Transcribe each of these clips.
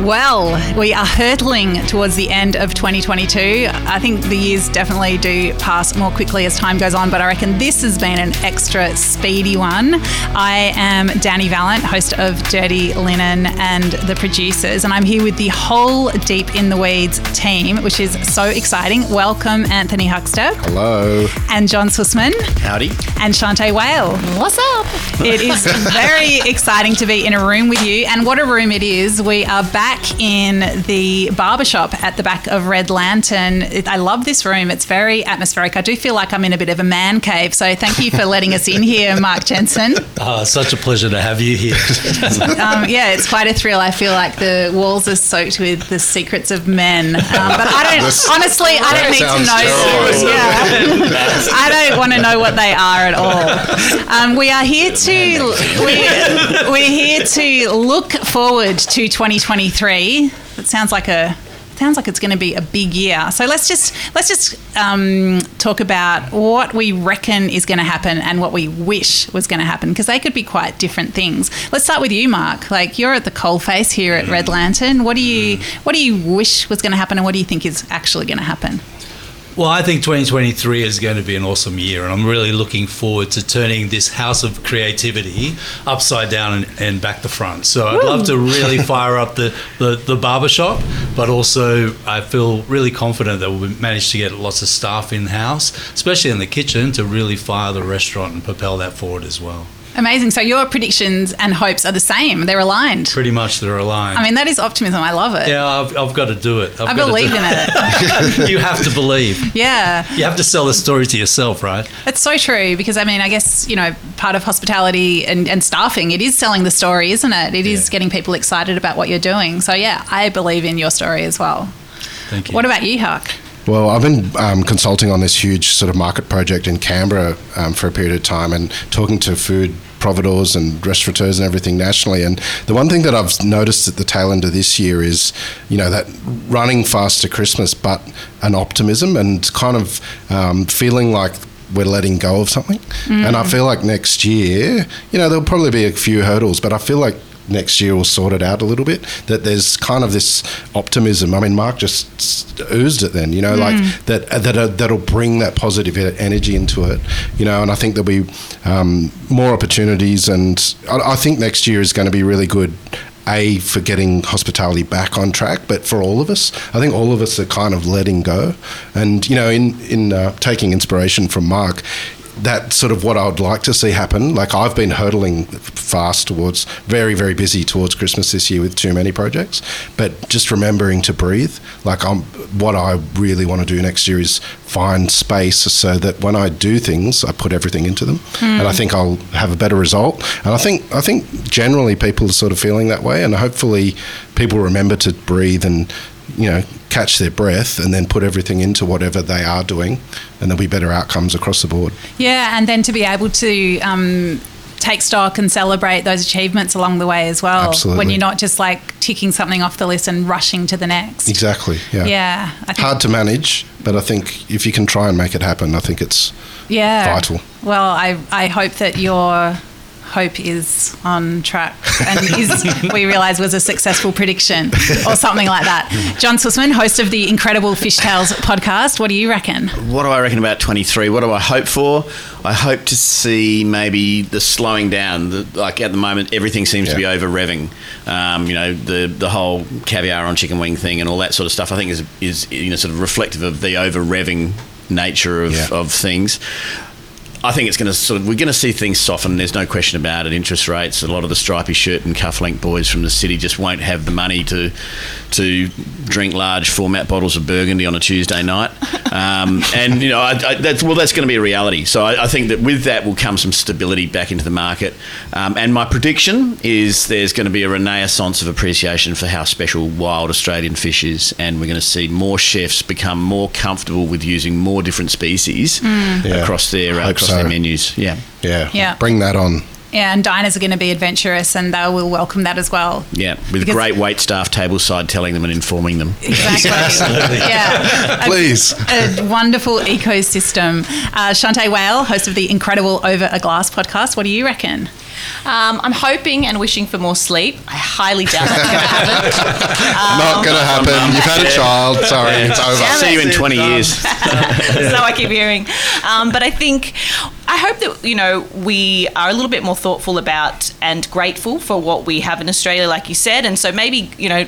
Well, we are hurtling towards the end of 2022. I think the years definitely do pass more quickly as time goes on, but I reckon this has been an extra speedy one. I am Dani Valent, host of Dirty Linen and the producers, and I'm here with the whole Deep in the Weeds team, which is so exciting. Welcome, Anthony Huxley. Hello. And John Susman. Howdy. And Shanteh Wale. What's up? It is very exciting to be in a room with you, and what a room it is. We are back in the barbershop at the back of Red Lantern. I love this room. It's very atmospheric. I do feel like I'm in a bit of a man cave. So thank you for letting us in here, Mark Jensen. Oh, such a pleasure to have you here. um, yeah, it's quite a thrill. I feel like the walls are soaked with the secrets of men. Um, but I don't, this, honestly, I don't need to know. Yeah. I don't want to know what they are at all. Um, we are here to, we, we're here to look forward to 2023 three. It sounds like a sounds like it's going to be a big year. So let's just let's just um, talk about what we reckon is going to happen and what we wish was going to happen because they could be quite different things. Let's start with you, Mark. Like you're at the coalface here at Red Lantern. What do you what do you wish was going to happen and what do you think is actually going to happen? Well, I think 2023 is going to be an awesome year, and I'm really looking forward to turning this house of creativity upside down and, and back to front. So I'd love to really fire up the, the, the barbershop, but also I feel really confident that we'll manage to get lots of staff in house, especially in the kitchen, to really fire the restaurant and propel that forward as well. Amazing. So your predictions and hopes are the same. They're aligned. Pretty much, they're aligned. I mean, that is optimism. I love it. Yeah, I've, I've got to do it. I've i believe in it. you have to believe. Yeah. You have to sell the story to yourself, right? It's so true because I mean, I guess you know, part of hospitality and, and staffing, it is selling the story, isn't it? It yeah. is getting people excited about what you're doing. So yeah, I believe in your story as well. Thank you. What about you, Huck? Well, I've been um, consulting on this huge sort of market project in Canberra um, for a period of time and talking to food providors and restaurateurs and everything nationally. And the one thing that I've noticed at the tail end of this year is, you know, that running fast to Christmas, but an optimism and kind of um, feeling like we're letting go of something. Mm. And I feel like next year, you know, there'll probably be a few hurdles, but I feel like next year will sort it out a little bit. That there's kind of this optimism. I mean, Mark just oozed it then, you know, mm. like that that uh, that'll bring that positive energy into it, you know. And I think there'll be um, more opportunities, and I, I think next year is going to be really good a for getting hospitality back on track, but for all of us, I think all of us are kind of letting go, and you know, in in uh, taking inspiration from Mark, that's sort of what I would like to see happen. Like I've been hurtling fast towards very very busy towards Christmas this year with too many projects, but just remembering to breathe. Like I'm what I really want to do next year is find space so that when I do things, I put everything into them, mm. and I think I'll have a better result. And I think I think generally people are sort of feeling that way, and hopefully people remember to breathe and you know catch their breath and then put everything into whatever they are doing, and there'll be better outcomes across the board. Yeah, and then to be able to. Um, take stock and celebrate those achievements along the way as well. Absolutely. When you're not just like ticking something off the list and rushing to the next. Exactly. Yeah. Yeah. Hard to manage, but I think if you can try and make it happen, I think it's yeah vital. Well, I I hope that you're hope is on track and is, we realise was a successful prediction or something like that. John Susman, host of the Incredible Fish Fishtales podcast, what do you reckon? What do I reckon about 23? What do I hope for? I hope to see maybe the slowing down. The, like at the moment, everything seems yeah. to be over revving. Um, you know, the the whole caviar on chicken wing thing and all that sort of stuff. I think is is you know sort of reflective of the over revving nature of, yeah. of things. I think it's going to sort of we're going to see things soften. There's no question about it. Interest rates, a lot of the stripy shirt and cufflink boys from the city just won't have the money to to drink large format bottles of Burgundy on a Tuesday night. Um, and you know, I, I, that's well, that's going to be a reality. So I, I, think that with that will come some stability back into the market. Um, and my prediction is there's going to be a renaissance of appreciation for how special wild Australian fish is, and we're going to see more chefs become more comfortable with using more different species mm. yeah. across their uh, across so. their menus. Yeah. yeah, yeah, bring that on. Yeah, and diners are going to be adventurous and they will welcome that as well. Yeah, with because great wait staff tableside telling them and informing them. Exactly. yeah. Please. A, a, wonderful ecosystem. Uh, Shanteh Wale, host of the incredible Over a Glass podcast. What do you reckon? Um, I'm hoping and wishing for more sleep. I highly doubt that's going to happen. Um, Not going to happen. You've had a child. Sorry, it's over. I'll see you in 20 years. so I keep hearing. Um, but I think, I hope that, you know, we are a little bit more thoughtful about and grateful for what we have in Australia, like you said. And so maybe, you know,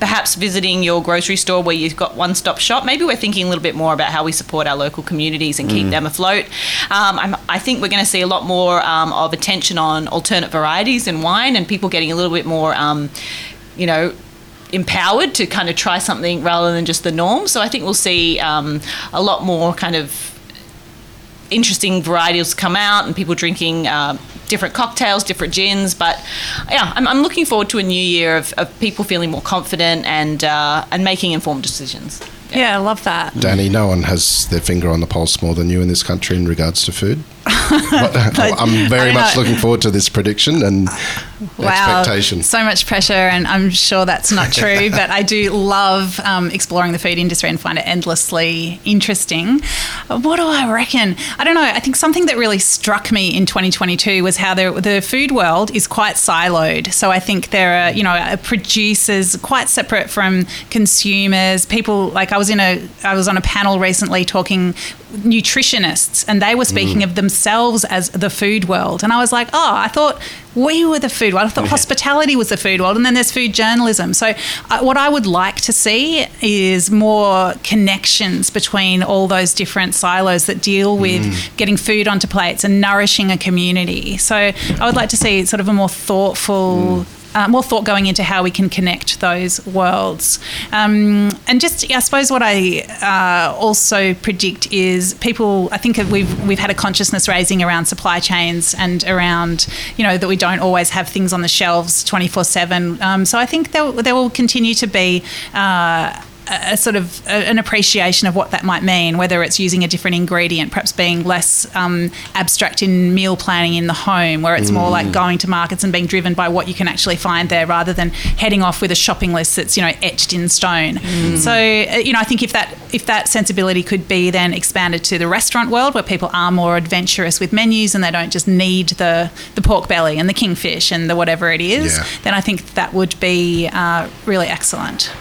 perhaps visiting your grocery store where you've got one stop shop. Maybe we're thinking a little bit more about how we support our local communities and keep mm. them afloat. Um, i think we're going to see a lot more um, of attention on alternate varieties in wine and people getting a little bit more, um, you know, empowered to kind of try something rather than just the norm. So I think we'll see um, a lot more kind of interesting varieties come out and people drinking uh, different cocktails, different gins. But yeah, I'm, I'm, looking forward to a new year of, of people feeling more confident and uh, and making informed decisions. Yeah. yeah, I love that. Dani, no one has their finger on the pulse more than you in this country in regards to food. I'm very much looking forward to this prediction and wow, expectation. So much pressure, and I'm sure that's not true. but I do love um, exploring the food industry and find it endlessly interesting. What do I reckon? I don't know. I think something that really struck me in 2022 was how the, the food world is quite siloed. So I think there are, you know, producers quite separate from consumers. People like I was in a I was on a panel recently talking nutritionists and they were speaking mm. of themselves as the food world and i was like oh i thought we were the food world i thought yeah. hospitality was the food world and then there's food journalism so uh, what i would like to see is more connections between all those different silos that deal with mm. getting food onto plates and nourishing a community so i would like to see sort of a more thoughtful mm uh, more thought going into how we can connect those worlds. Um, and just, I suppose, what I uh, also predict is people. I think we've we've had a consciousness raising around supply chains and around you know that we don't always have things on the shelves twenty four seven. Um, so I think there there will continue to be. Uh, a sort of a, an appreciation of what that might mean, whether it's using a different ingredient, perhaps being less um, abstract in meal planning in the home, where it's mm. more like mm. going to markets and being driven by what you can actually find there, rather than heading off with a shopping list that's you know etched in stone. Mm. So uh, you know, I think if that if that sensibility could be then expanded to the restaurant world, where people are more adventurous with menus and they don't just need the the pork belly and the kingfish and the whatever it is, yeah. then I think that would be uh, really excellent.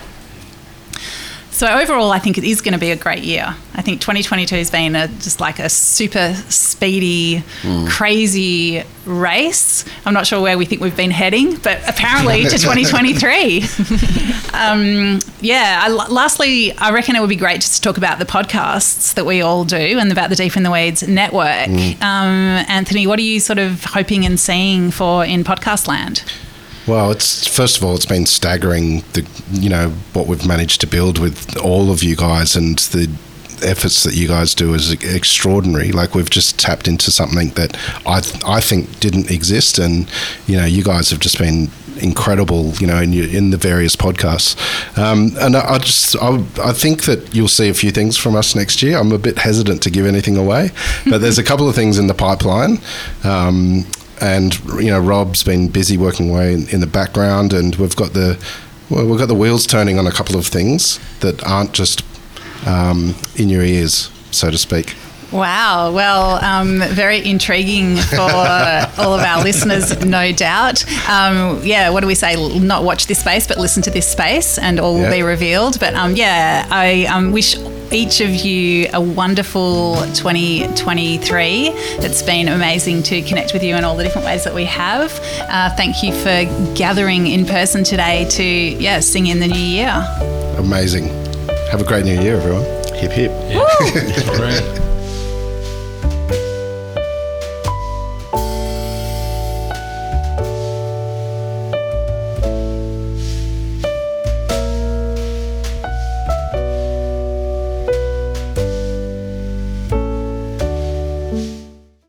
So overall, I think it is going to be a great year. I think 2022 has been a, just like a super speedy, mm. crazy race. I'm not sure where we think we've been heading, but apparently to 2023. um, yeah. I, lastly, I reckon it would be great just to talk about the podcasts that we all do and about the Deep in the Weeds network. Mm. Um, Anthony, what are you sort of hoping and seeing for in podcast land? Well, it's first of all, it's been staggering. The you know what we've managed to build with all of you guys and the efforts that you guys do is extraordinary. Like we've just tapped into something that I I think didn't exist, and you know you guys have just been incredible. You know in in the various podcasts, um, and I, I just I, I think that you'll see a few things from us next year. I'm a bit hesitant to give anything away, but there's a couple of things in the pipeline. Um, and you know Rob's been busy working away in, in, the background, and we've got the well, we've got the wheels turning on a couple of things that aren't just um, in your ears, so to speak. Wow. Well, um, very intriguing for all of our listeners, no doubt. Um, yeah, what do we say? Not watch this space, but listen to this space, and all will be revealed. But um, yeah, I um, wish each of you a wonderful 2023. It's been amazing to connect with you in all the different ways that we have. Uh, thank you for gathering in person today to yeah sing in the new year. Amazing. Have a great new year, everyone. Hip hip. Yeah.